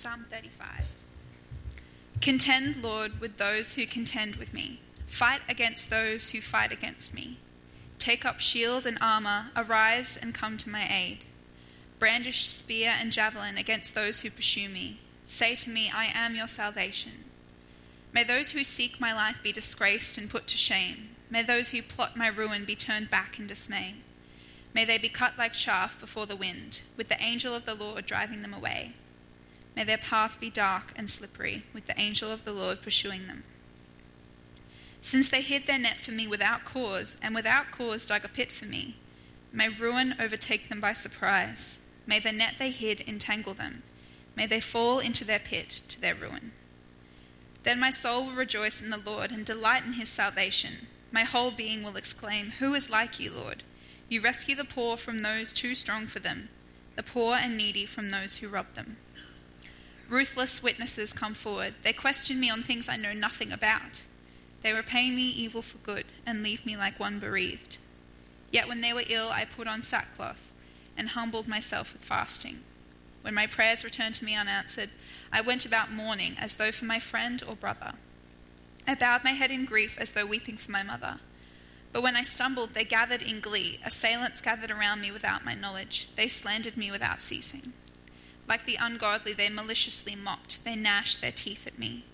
Psalm 35. Contend, Lord, with those who contend with me. Fight against those who fight against me. Take up shield and armor, arise and come to my aid. Brandish spear and javelin against those who pursue me. Say to me, I am your salvation. May those who seek my life be disgraced and put to shame. May those who plot my ruin be turned back in dismay. May they be cut like chaff before the wind, with the angel of the Lord driving them away. May their path be dark and slippery, with the angel of the Lord pursuing them. Since they hid their net for me without cause, and without cause dug a pit for me, may ruin overtake them by surprise. May the net they hid entangle them. May they fall into their pit to their ruin. Then my soul will rejoice in the Lord and delight in his salvation. My whole being will exclaim, Who is like you, Lord? You rescue the poor from those too strong for them, the poor and needy from those who rob them. Ruthless witnesses come forward. They question me on things I know nothing about. They repay me evil for good and leave me like one bereaved. Yet when they were ill, I put on sackcloth and humbled myself with fasting. When my prayers returned to me unanswered, I went about mourning as though for my friend or brother. I bowed my head in grief as though weeping for my mother. But when I stumbled, they gathered in glee. Assailants gathered around me without my knowledge. They slandered me without ceasing. Like the ungodly, they maliciously mocked. They gnashed their teeth at me.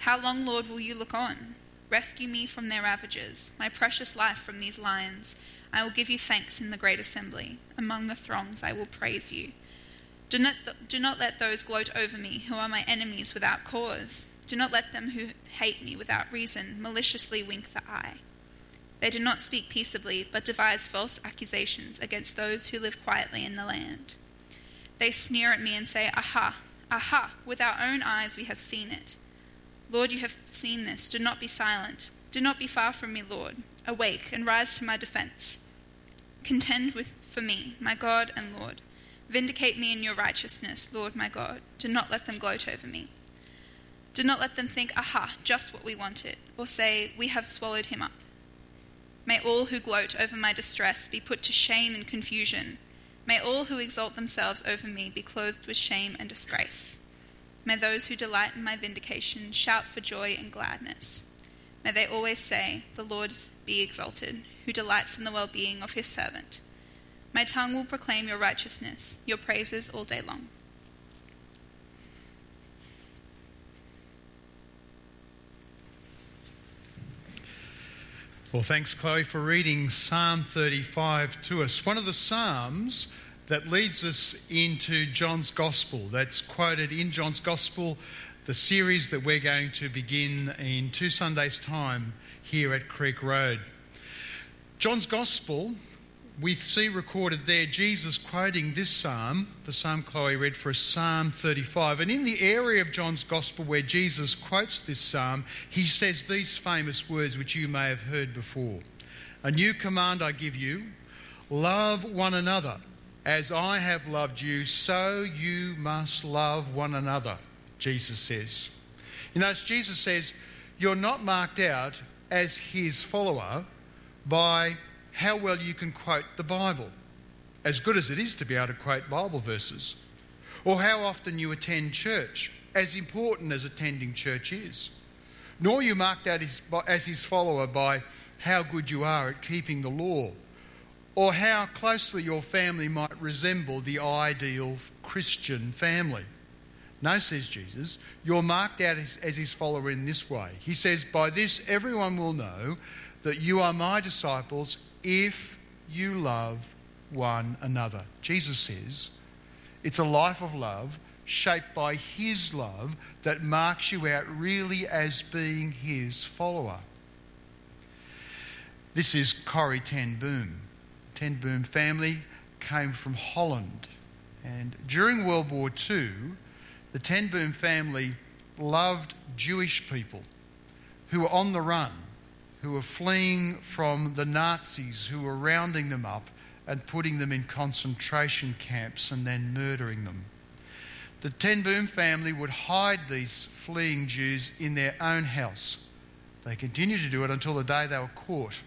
How long, Lord, will you look on? Rescue me from their ravages, my precious life from these lions. I will give you thanks in the great assembly. Among the throngs I will praise you. Do not, do not let those gloat over me who are my enemies without cause. Do not let them who hate me without reason maliciously wink the eye. They do not speak peaceably, but devise false accusations against those who live quietly in the land. They sneer at me and say, Aha, aha, with our own eyes we have seen it. Lord, you have seen this. Do not be silent. Do not be far from me, Lord. Awake and rise to my defense. Contend with, for me, my God and Lord. Vindicate me in your righteousness, Lord my God. Do not let them gloat over me. Do not let them think, aha, just what we wanted, or say, we have swallowed him up. May all who gloat over my distress be put to shame and confusion. May all who exalt themselves over me be clothed with shame and disgrace. May those who delight in my vindication shout for joy and gladness. May they always say, The Lord be exalted, who delights in the well being of his servant. My tongue will proclaim your righteousness, your praises all day long. Well, thanks, Chloe, for reading Psalm 35 to us. One of the Psalms that leads us into John's Gospel, that's quoted in John's Gospel, the series that we're going to begin in two Sundays' time here at Creek Road. John's Gospel we see recorded there Jesus quoting this psalm, the psalm Chloe read for us, Psalm 35. And in the area of John's Gospel where Jesus quotes this psalm, he says these famous words which you may have heard before A new command I give you love one another. As I have loved you, so you must love one another, Jesus says. You know, Jesus says, You're not marked out as his follower by how well you can quote the Bible, as good as it is to be able to quote Bible verses, or how often you attend church, as important as attending church is. Nor you marked out as his follower by how good you are at keeping the law, or how closely your family might resemble the ideal Christian family. No, says Jesus, you're marked out as, as, his follower in this way. He says, By this everyone will know that you are my disciples if you love one another. Jesus says it's a life of love shaped by His love that marks you out really as being His follower. This is Corrie Ten Boom. Ten Boom family came from Holland. And during World War II, the Ten Boom family loved Jewish people who were on the run who were fleeing from the Nazis who were rounding them up and putting them in concentration camps and then murdering them. The Ten Boom family would hide these fleeing Jews in their own house. They continued to do it until the day they were caught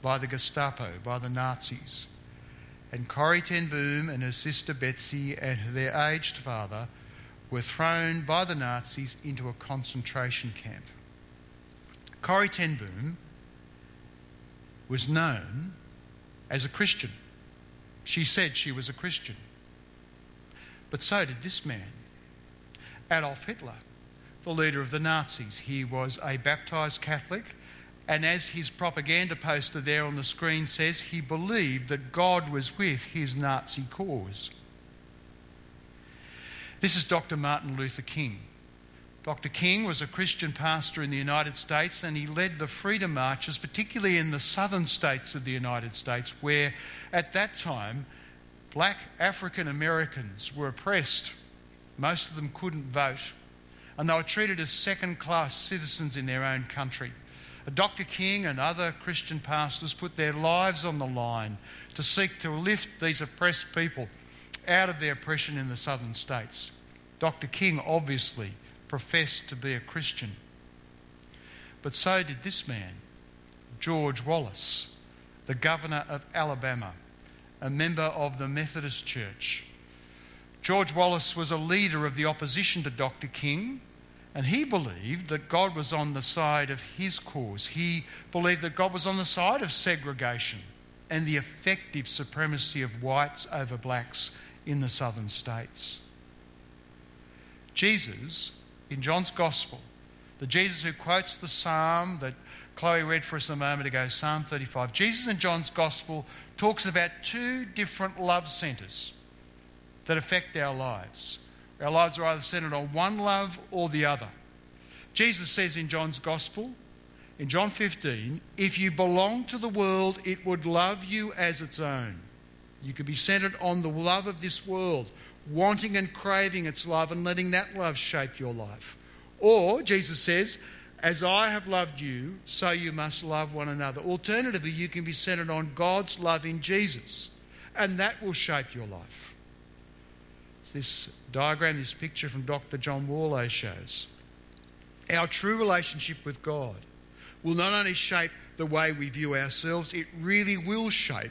by the Gestapo, by the Nazis. And Corrie Ten Boom and her sister Betsy and their aged father were thrown by the Nazis into a concentration camp. Corrie ten Boom was known as a Christian. She said she was a Christian. But so did this man, Adolf Hitler, the leader of the Nazis. He was a baptised Catholic, and as his propaganda poster there on the screen says, he believed that God was with his Nazi cause. This is Dr. Martin Luther King. Dr. King was a Christian pastor in the United States and he led the freedom marches, particularly in the southern states of the United States, where at that time black African Americans were oppressed. Most of them couldn't vote and they were treated as second class citizens in their own country. Dr. King and other Christian pastors put their lives on the line to seek to lift these oppressed people out of their oppression in the southern states. Dr. King obviously professed to be a Christian. But so did this man, George Wallace, the governor of Alabama, a member of the Methodist Church. George Wallace was a leader of the opposition to Dr. King, and he believed that God was on the side of his cause. He believed that God was on the side of segregation and the effective supremacy of whites over blacks in the southern states. Jesus in John's Gospel, the Jesus who quotes the psalm that Chloe read for us a moment ago, Psalm 35, Jesus in John's Gospel talks about two different love centres that affect our lives. Our lives are either centred on one love or the other. Jesus says in John's Gospel, in John 15, if you belong to the world, it would love you as its own. You could be centred on the love of this world, wanting and craving its love and letting that love shape your life. Or, Jesus says, as I have loved you, so you must love one another. Alternatively, you can be centered on God's love in Jesus, and that will shape your life. This diagram, this picture from Dr. John Warlow shows. Our true relationship with God will not only shape the way we view ourselves, it really will shape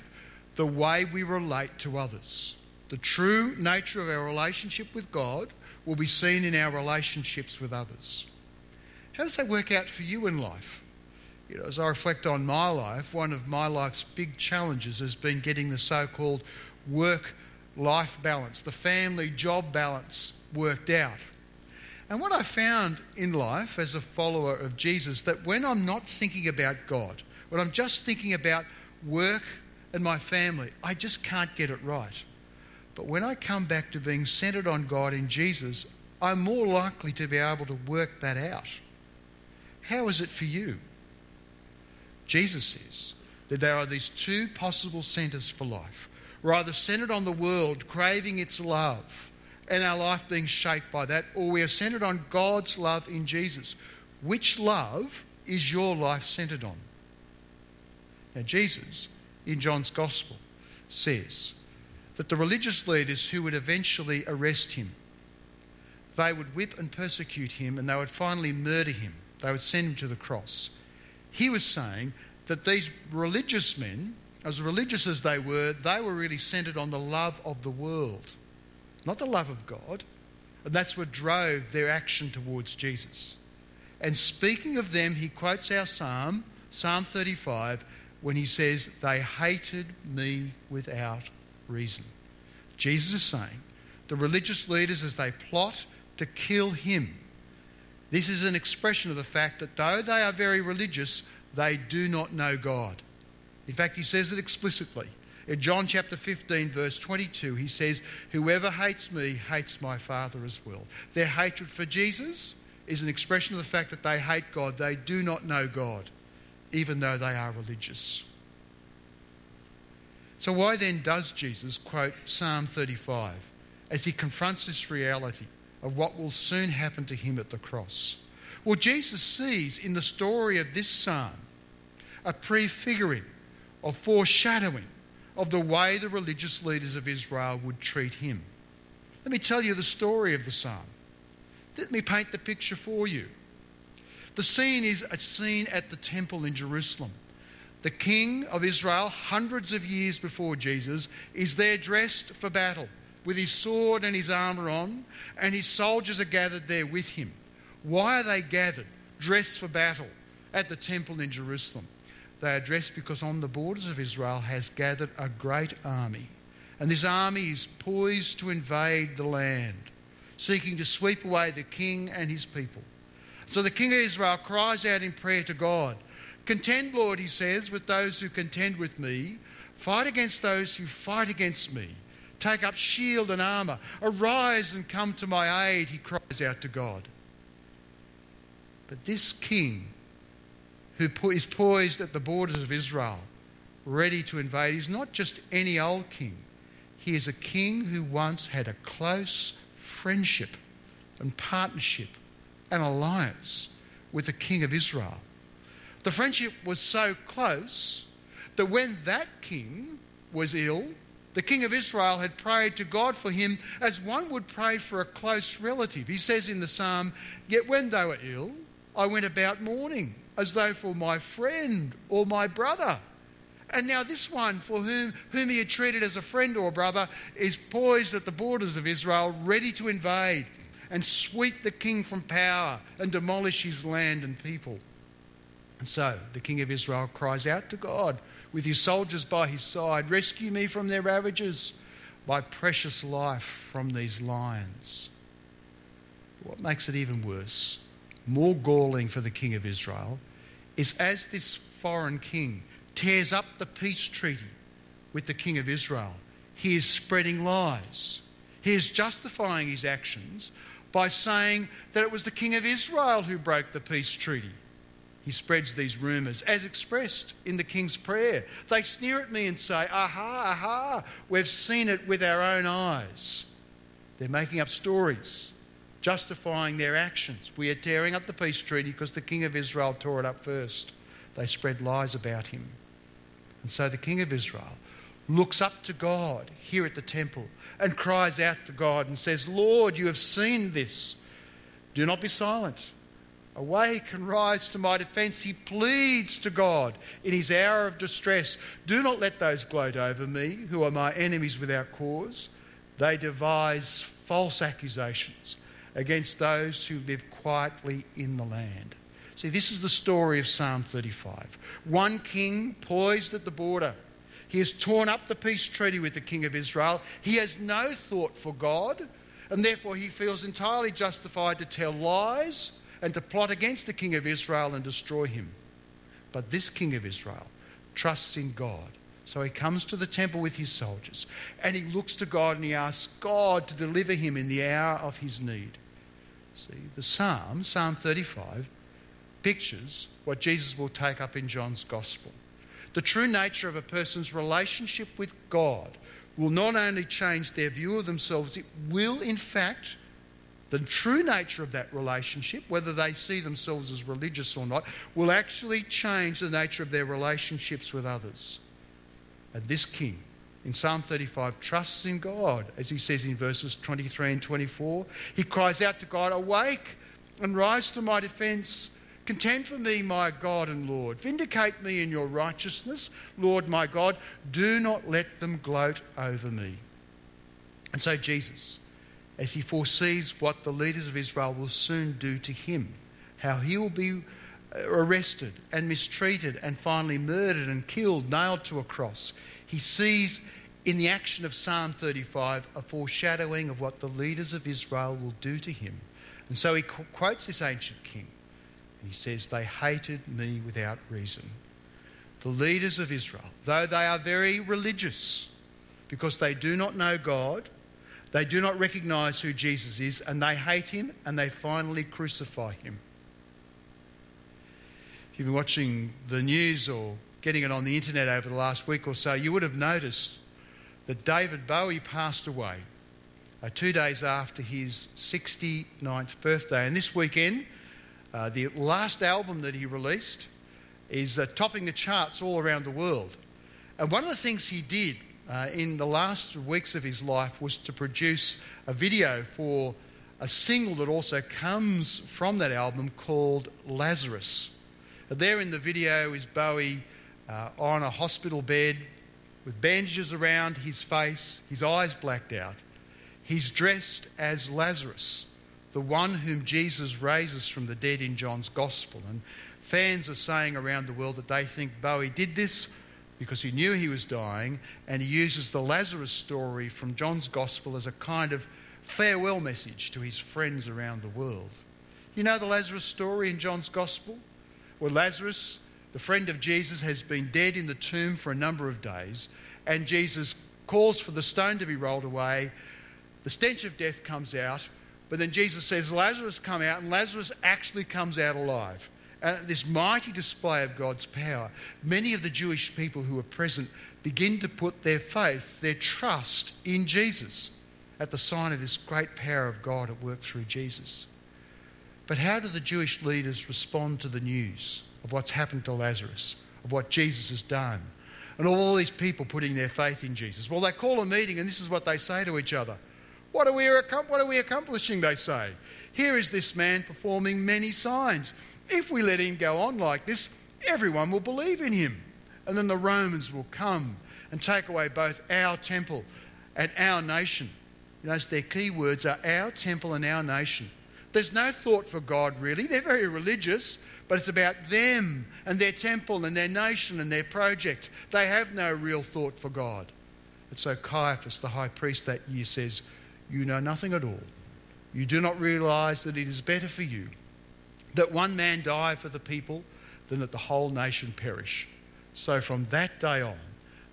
the way we relate to others. The true nature of our relationship with God will be seen in our relationships with others. How does that work out for you in life? You know, as I reflect on my life, one of my life's big challenges has been getting the so called work life balance, the family job balance worked out. And what I found in life as a follower of Jesus that when I'm not thinking about God, when I'm just thinking about work and my family, I just can't get it right. But when I come back to being centered on God in Jesus, I'm more likely to be able to work that out. How is it for you? Jesus says that there are these two possible centers for life. We're either centered on the world, craving its love, and our life being shaped by that, or we are centered on God's love in Jesus. Which love is your life centered on? Now, Jesus, in John's Gospel, says that the religious leaders who would eventually arrest him, they would whip and persecute him and they would finally murder him. They would send him to the cross. He was saying that these religious men, as religious as they were, they were really centered on the love of the world, not the love of God. And that's what drove their action towards Jesus. And speaking of them, he quotes our psalm, Psalm 35, when he says, They hated me without reason. Jesus is saying the religious leaders, as they plot to kill him, this is an expression of the fact that though they are very religious, they do not know God. In fact, he says it explicitly. In John chapter 15, verse 22, he says, Whoever hates me hates my Father as well. Their hatred for Jesus is an expression of the fact that they hate God. They do not know God, even though they are religious. So, why then does Jesus quote Psalm 35 as he confronts this reality of what will soon happen to him at the cross? Well, Jesus sees in the story of this psalm a prefiguring or foreshadowing of the way the religious leaders of Israel would treat him. Let me tell you the story of the psalm. Let me paint the picture for you. The scene is a scene at the temple in Jerusalem. The king of Israel, hundreds of years before Jesus, is there dressed for battle with his sword and his armour on, and his soldiers are gathered there with him. Why are they gathered, dressed for battle, at the temple in Jerusalem? They are dressed because on the borders of Israel has gathered a great army, and this army is poised to invade the land, seeking to sweep away the king and his people. So the king of Israel cries out in prayer to God. Contend, Lord, he says, with those who contend with me. Fight against those who fight against me. Take up shield and armour. Arise and come to my aid, he cries out to God. But this king, who is poised at the borders of Israel, ready to invade, is not just any old king. He is a king who once had a close friendship and partnership and alliance with the king of Israel. The friendship was so close that when that king was ill, the king of Israel had prayed to God for him as one would pray for a close relative. He says in the psalm, Yet when they were ill, I went about mourning, as though for my friend or my brother. And now this one, for whom, whom he had treated as a friend or a brother, is poised at the borders of Israel, ready to invade and sweep the king from power and demolish his land and people. And so the king of Israel cries out to God with his soldiers by his side Rescue me from their ravages, my precious life from these lions. What makes it even worse, more galling for the king of Israel, is as this foreign king tears up the peace treaty with the king of Israel, he is spreading lies. He is justifying his actions by saying that it was the king of Israel who broke the peace treaty he spreads these rumours as expressed in the king's prayer. They sneer at me and say, Aha, aha, we've seen it with our own eyes. They're making up stories, justifying their actions. We are tearing up the peace treaty because the king of Israel tore it up first. They spread lies about him. And so the king of Israel looks up to God here at the temple and cries out to God and says, Lord, you have seen this. Do not be silent. Awake and rise to my defence. He pleads to God in his hour of distress. Do not let those gloat over me, who are my enemies without cause. They devise false accusations against those who live quietly in the land. See, this is the story of Psalm 35. One king poised at the border. He has torn up the peace treaty with the king of Israel. He has no thought for God, and therefore he feels entirely justified to tell lies and to plot against the king of Israel and destroy him. But this king of Israel trusts in God. So he comes to the temple with his soldiers and he looks to God and he asks God to deliver him in the hour of his need. See, the psalm, Psalm 35, pictures what Jesus will take up in John's gospel. The true nature of a person's relationship with God will not only change their view of themselves, it will, in fact, the true nature of that relationship, whether they see themselves as religious or not, will actually change the nature of their relationships with others. And this king in Psalm 35 trusts in God, as he says in verses 23 and 24. He cries out to God, Awake and rise to my defence. Contend for me, my God and Lord. Vindicate me in your righteousness, Lord my God. Do not let them gloat over me. And so, Jesus as he foresees what the leaders of Israel will soon do to him, how he will be uh, arrested and mistreated and finally murdered and killed, nailed to a cross. He sees in the action of Psalm 35 a foreshadowing of what the leaders of Israel will do to him. And so he quotes this ancient king and he says, They hated me without reason. The leaders of Israel, though they are very religious because they do not know God, they do not recognize who Jesus is and they hate him and they finally crucify him. If you've been watching the news or getting it on the internet over the last week or so, you would have noticed that David Bowie passed away uh, two days after his 69th birthday. And this weekend, uh, the last album that he released is uh, topping the charts all around the world. And one of the things he did uh, in the last weeks of his life was to produce a video for a single that also comes from that album called Lazarus. There in the video is Bowie uh, on a hospital bed with bandages around his face, his eyes blacked out. He's dressed as Lazarus, the one whom Jesus raises from the dead in John's Gospel. And fans are saying around the world that they think Bowie did this because he knew he was dying, and he uses the Lazarus story from John's Gospel as a kind of farewell message to his friends around the world. You know the Lazarus story in John's Gospel? Where Lazarus, the friend of Jesus, has been dead in the tomb for a number of days, and Jesus calls for the stone to be rolled away. The stench of death comes out, but then Jesus says, Lazarus, come out, and Lazarus actually comes out alive. And this mighty display of God's power, many of the Jewish people who were present begin to put their faith, their trust in Jesus at the sign of this great power of God at work through Jesus. But how do the Jewish leaders respond to the news of what's happened to Lazarus, of what Jesus has done, and all these people putting their faith in Jesus? Well, they call a meeting, and this is what they say to each other. What are we, what are we accomplishing? They say. Here is this man performing many signs. If we let him go on like this, everyone will believe in him. And then the Romans will come and take away both our temple and our nation. You notice their key words are our temple and our nation. There's no thought for God, really. They're very religious, but it's about them and their temple and their nation and their project. They have no real thought for God. And so Caiaphas, the high priest that year, says, You know nothing at all. You do not realize that it is better for you that one man die for the people than that the whole nation perish. So from that day on,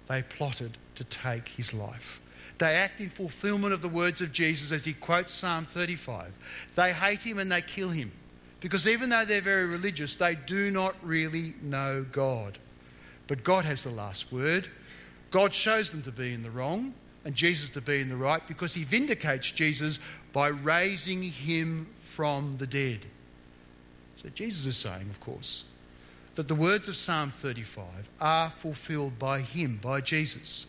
they plotted to take his life. They act in fulfillment of the words of Jesus as he quotes Psalm 35. They hate him and they kill him because even though they're very religious, they do not really know God. But God has the last word. God shows them to be in the wrong and Jesus to be in the right because he vindicates Jesus by raising him from the dead. So Jesus is saying, of course, that the words of Psalm 35 are fulfilled by him, by Jesus.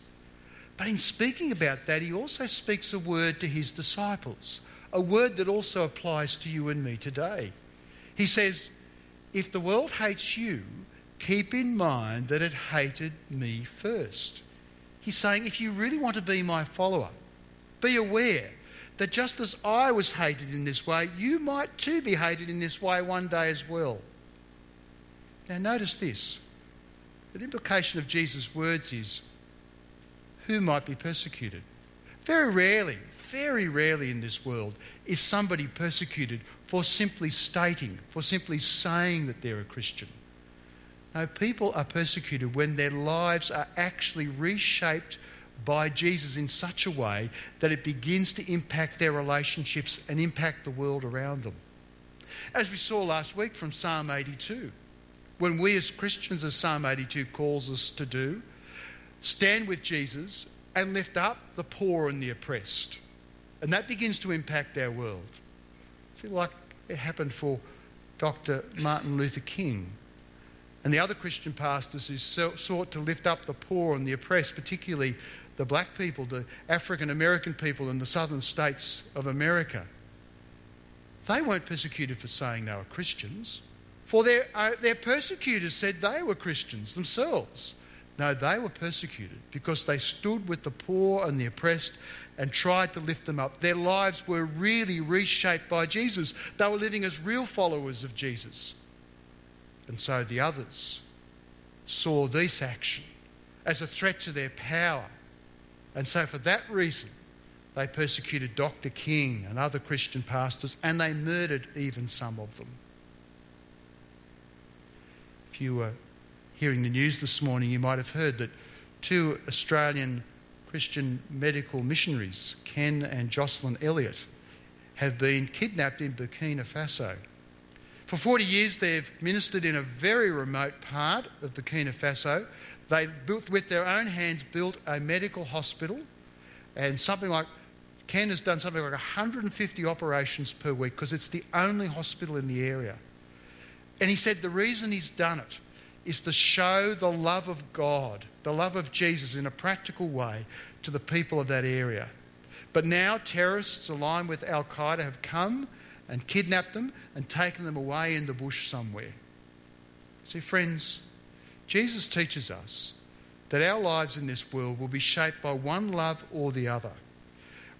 But in speaking about that, he also speaks a word to his disciples, a word that also applies to you and me today. He says, If the world hates you, keep in mind that it hated me first. He's saying, if you really want to be my follower, be aware that just as I was hated in this way, you might too be hated in this way one day as well. Now, notice this. The implication of Jesus' words is who might be persecuted. Very rarely, very rarely in this world is somebody persecuted for simply stating, for simply saying that they're a Christian. No, people are persecuted when their lives are actually reshaped by Jesus in such a way that it begins to impact their relationships and impact the world around them. As we saw last week from Psalm 82, when we as Christians, as Psalm 82 calls us to do, stand with Jesus and lift up the poor and the oppressed. And that begins to impact our world. See, like it happened for Dr. Martin Luther King and the other Christian pastors who sought to lift up the poor and the oppressed, particularly the black people, the African American people in the southern states of America. They weren't persecuted for saying they were Christians, for their, uh, their persecutors said they were Christians themselves. No, they were persecuted because they stood with the poor and the oppressed and tried to lift them up. Their lives were really reshaped by Jesus. They were living as real followers of Jesus. And so the others saw this action as a threat to their power. And so, for that reason, they persecuted Dr. King and other Christian pastors, and they murdered even some of them. If you were hearing the news this morning, you might have heard that two Australian Christian medical missionaries, Ken and Jocelyn Elliott, have been kidnapped in Burkina Faso. For 40 years, they've ministered in a very remote part of Burkina Faso. They built, with their own hands, built a medical hospital, and something like Ken has done something like 150 operations per week because it's the only hospital in the area. And he said the reason he's done it is to show the love of God, the love of Jesus in a practical way to the people of that area. But now terrorists aligned with Al Qaeda have come and kidnapped them and taken them away in the bush somewhere. See, friends, Jesus teaches us that our lives in this world will be shaped by one love or the other.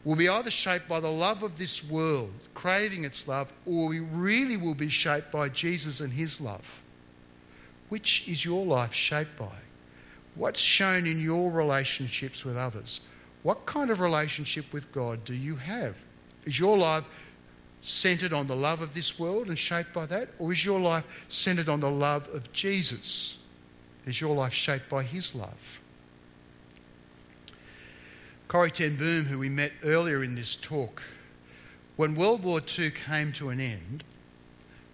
will be either shaped by the love of this world, craving its love, or we really will be shaped by Jesus and his love. Which is your life shaped by? What's shown in your relationships with others? What kind of relationship with God do you have? Is your life centered on the love of this world and shaped by that? Or is your life centered on the love of Jesus? Is your life shaped by his love? Corrie Ten Boom, who we met earlier in this talk, when World War II came to an end,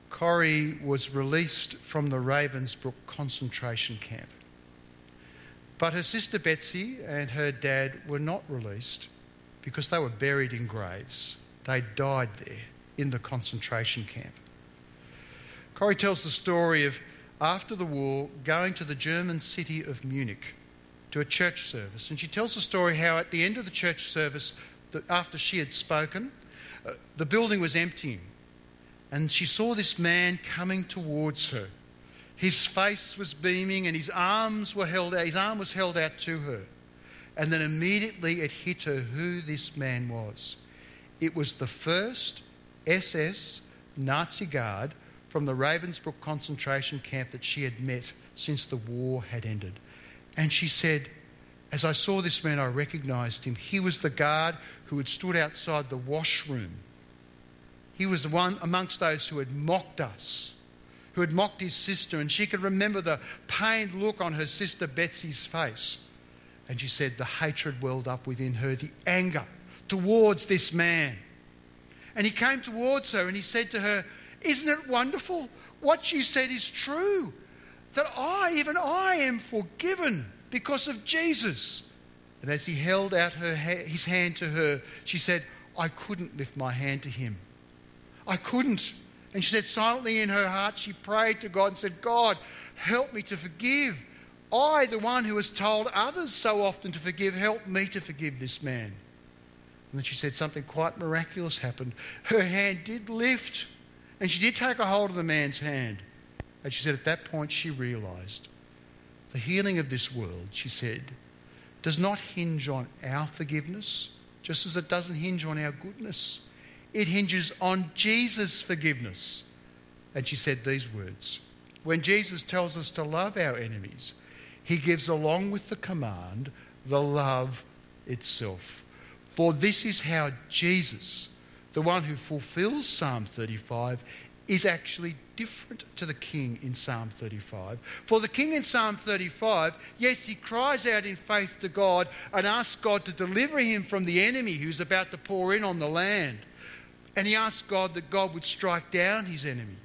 Corrie was released from the Ravensbrück concentration camp. But her sister Betsy and her dad were not released because they were buried in graves. They died there in the concentration camp. Corrie tells the story of after the war going to the German city of Munich to a church service. And she tells the story how at the end of the church service, after she had spoken, uh, the building was emptying. And she saw this man coming towards her. His face was beaming and his arms were held out, his arm was held out to her. And then immediately it hit her who this man was. It was the first SS Nazi guard from the Ravensbrück concentration camp that she had met since the war had ended. And she said, As I saw this man, I recognised him. He was the guard who had stood outside the washroom. He was the one amongst those who had mocked us, who had mocked his sister, and she could remember the pained look on her sister Betsy's face. And she said the hatred welled up within her, the anger towards this man. And he came towards her and he said to her, Isn't it wonderful? What you said is true that I, even I, am forgiven because of Jesus. And as he held out her, his hand to her, she said, I couldn't lift my hand to him. I couldn't. And she said, silently in her heart, she prayed to God and said, God, help me to forgive. I, the one who has told others so often to forgive, help me to forgive this man. And then she said something quite miraculous happened. Her hand did lift, and she did take a hold of the man's hand. And she said, at that point, she realised the healing of this world, she said, does not hinge on our forgiveness, just as it doesn't hinge on our goodness. It hinges on Jesus' forgiveness. And she said these words When Jesus tells us to love our enemies, he gives, along with the command, the love itself. For this is how Jesus, the one who fulfills Psalm 35, is actually different to the king in Psalm 35. For the king in Psalm 35, yes, he cries out in faith to God and asks God to deliver him from the enemy who's about to pour in on the land. And he asks God that God would strike down his enemy.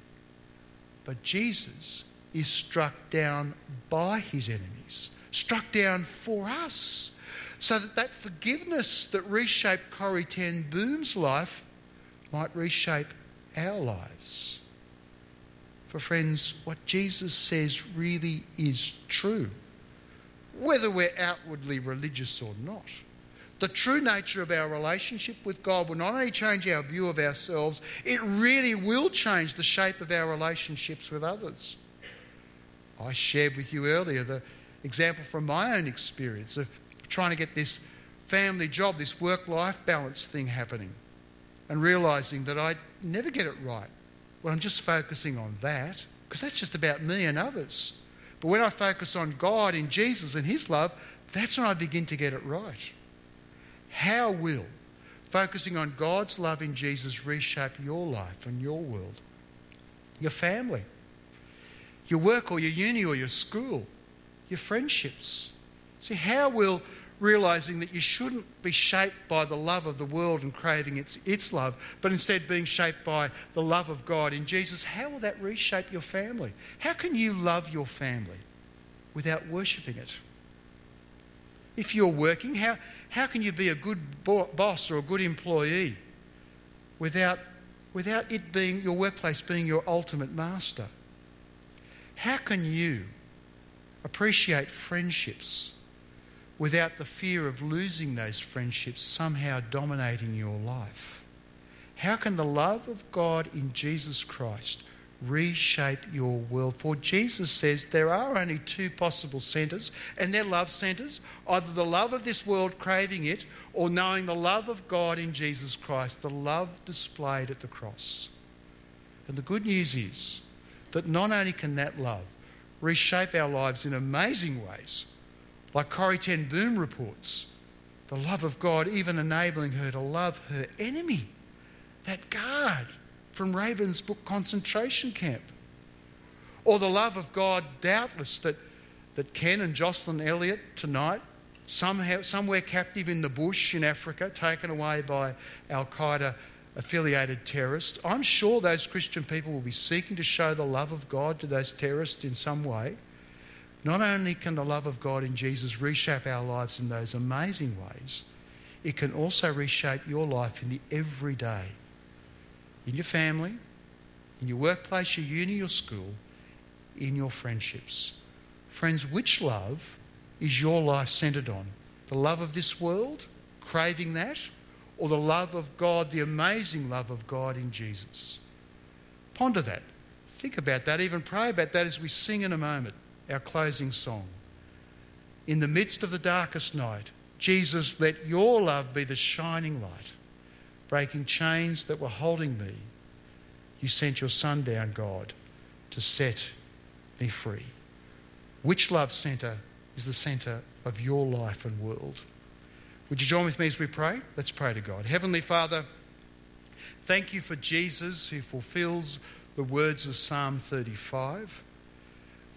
But Jesus is struck down by his enemies, struck down for us, so that that forgiveness that reshaped Corrie Ten Boom's life might reshape our lives. For friends, what Jesus says really is true, whether we're outwardly religious or not. The true nature of our relationship with God will not only change our view of ourselves, it really will change the shape of our relationships with others. I shared with you earlier the example from my own experience of trying to get this family job, this work life balance thing happening, and realizing that I never get it right Well, I'm just focusing on that, because that's just about me and others. But when I focus on God in Jesus and His love, that's when I begin to get it right. How will focusing on God's love in Jesus reshape your life and your world? Your family, your work or your uni or your school, your friendships. See, how will realizing that you shouldn't be shaped by the love of the world and craving its, its love, but instead being shaped by the love of God in Jesus, how will that reshape your family? How can you love your family without worshipping it? If you're working, how, how can you be a good bo- boss or a good employee without, without it being your workplace being your ultimate master? How can you appreciate friendships? Without the fear of losing those friendships somehow dominating your life? How can the love of God in Jesus Christ reshape your world. For Jesus says there are only two possible centres, and they're love centres either the love of this world, craving it, or knowing the love of God in Jesus Christ, the love displayed at the cross. And the good news is that not only can that love reshape our lives in amazing ways, like Corrie Ten Boom reports, the love of God even enabling her to love her enemy, that guard from Ravensbrück concentration camp. Or the love of God, doubtless, that, that Ken and Jocelyn Elliott tonight, somehow, somewhere captive in the bush in Africa, taken away by Al Qaeda affiliated terrorists. I'm sure those Christian people will be seeking to show the love of God to those terrorists in some way. Not only can the love of God in Jesus reshape our lives in those amazing ways, it can also reshape your life in the everyday, in your family, in your workplace, your uni, your school, in your friendships. Friends, which love is your life centered on? The love of this world, craving that, or the love of God, the amazing love of God in Jesus? Ponder that. Think about that. Even pray about that as we sing in a moment our closing song. In the midst of the darkest night, Jesus, let your love be the shining light, breaking chains that were holding me. You sent your Son down, God, to set me free. Which love centre is the centre of your life and world? Would you join with me as we pray? Let's pray to God. Heavenly Father, thank you for Jesus who fulfills the words of Psalm 35.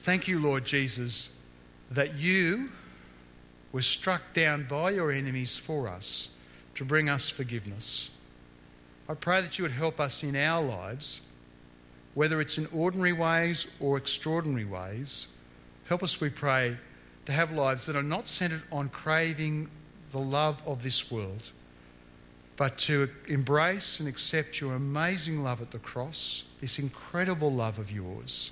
Thank you, Lord Jesus, that you were struck down by your enemies for us to bring us forgiveness. I pray that you would help us in our lives, whether it's in ordinary ways or extraordinary ways. Help us, we pray, to have lives that are not centered on craving the love of this world, but to embrace and accept your amazing love at the cross, this incredible love of yours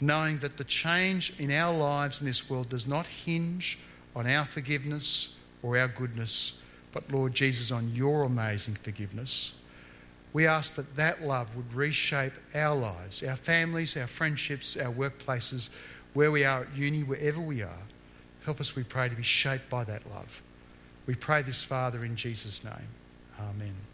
knowing that the change in our lives in this world does not hinge on our forgiveness or our goodness, but Lord Jesus, on your amazing forgiveness. We ask that that love would reshape our lives, our families, our friendships, our workplaces, where we are at uni, wherever we are. Help us, we pray, to be shaped by that love. We pray this, Father, in Jesus' name. Amen.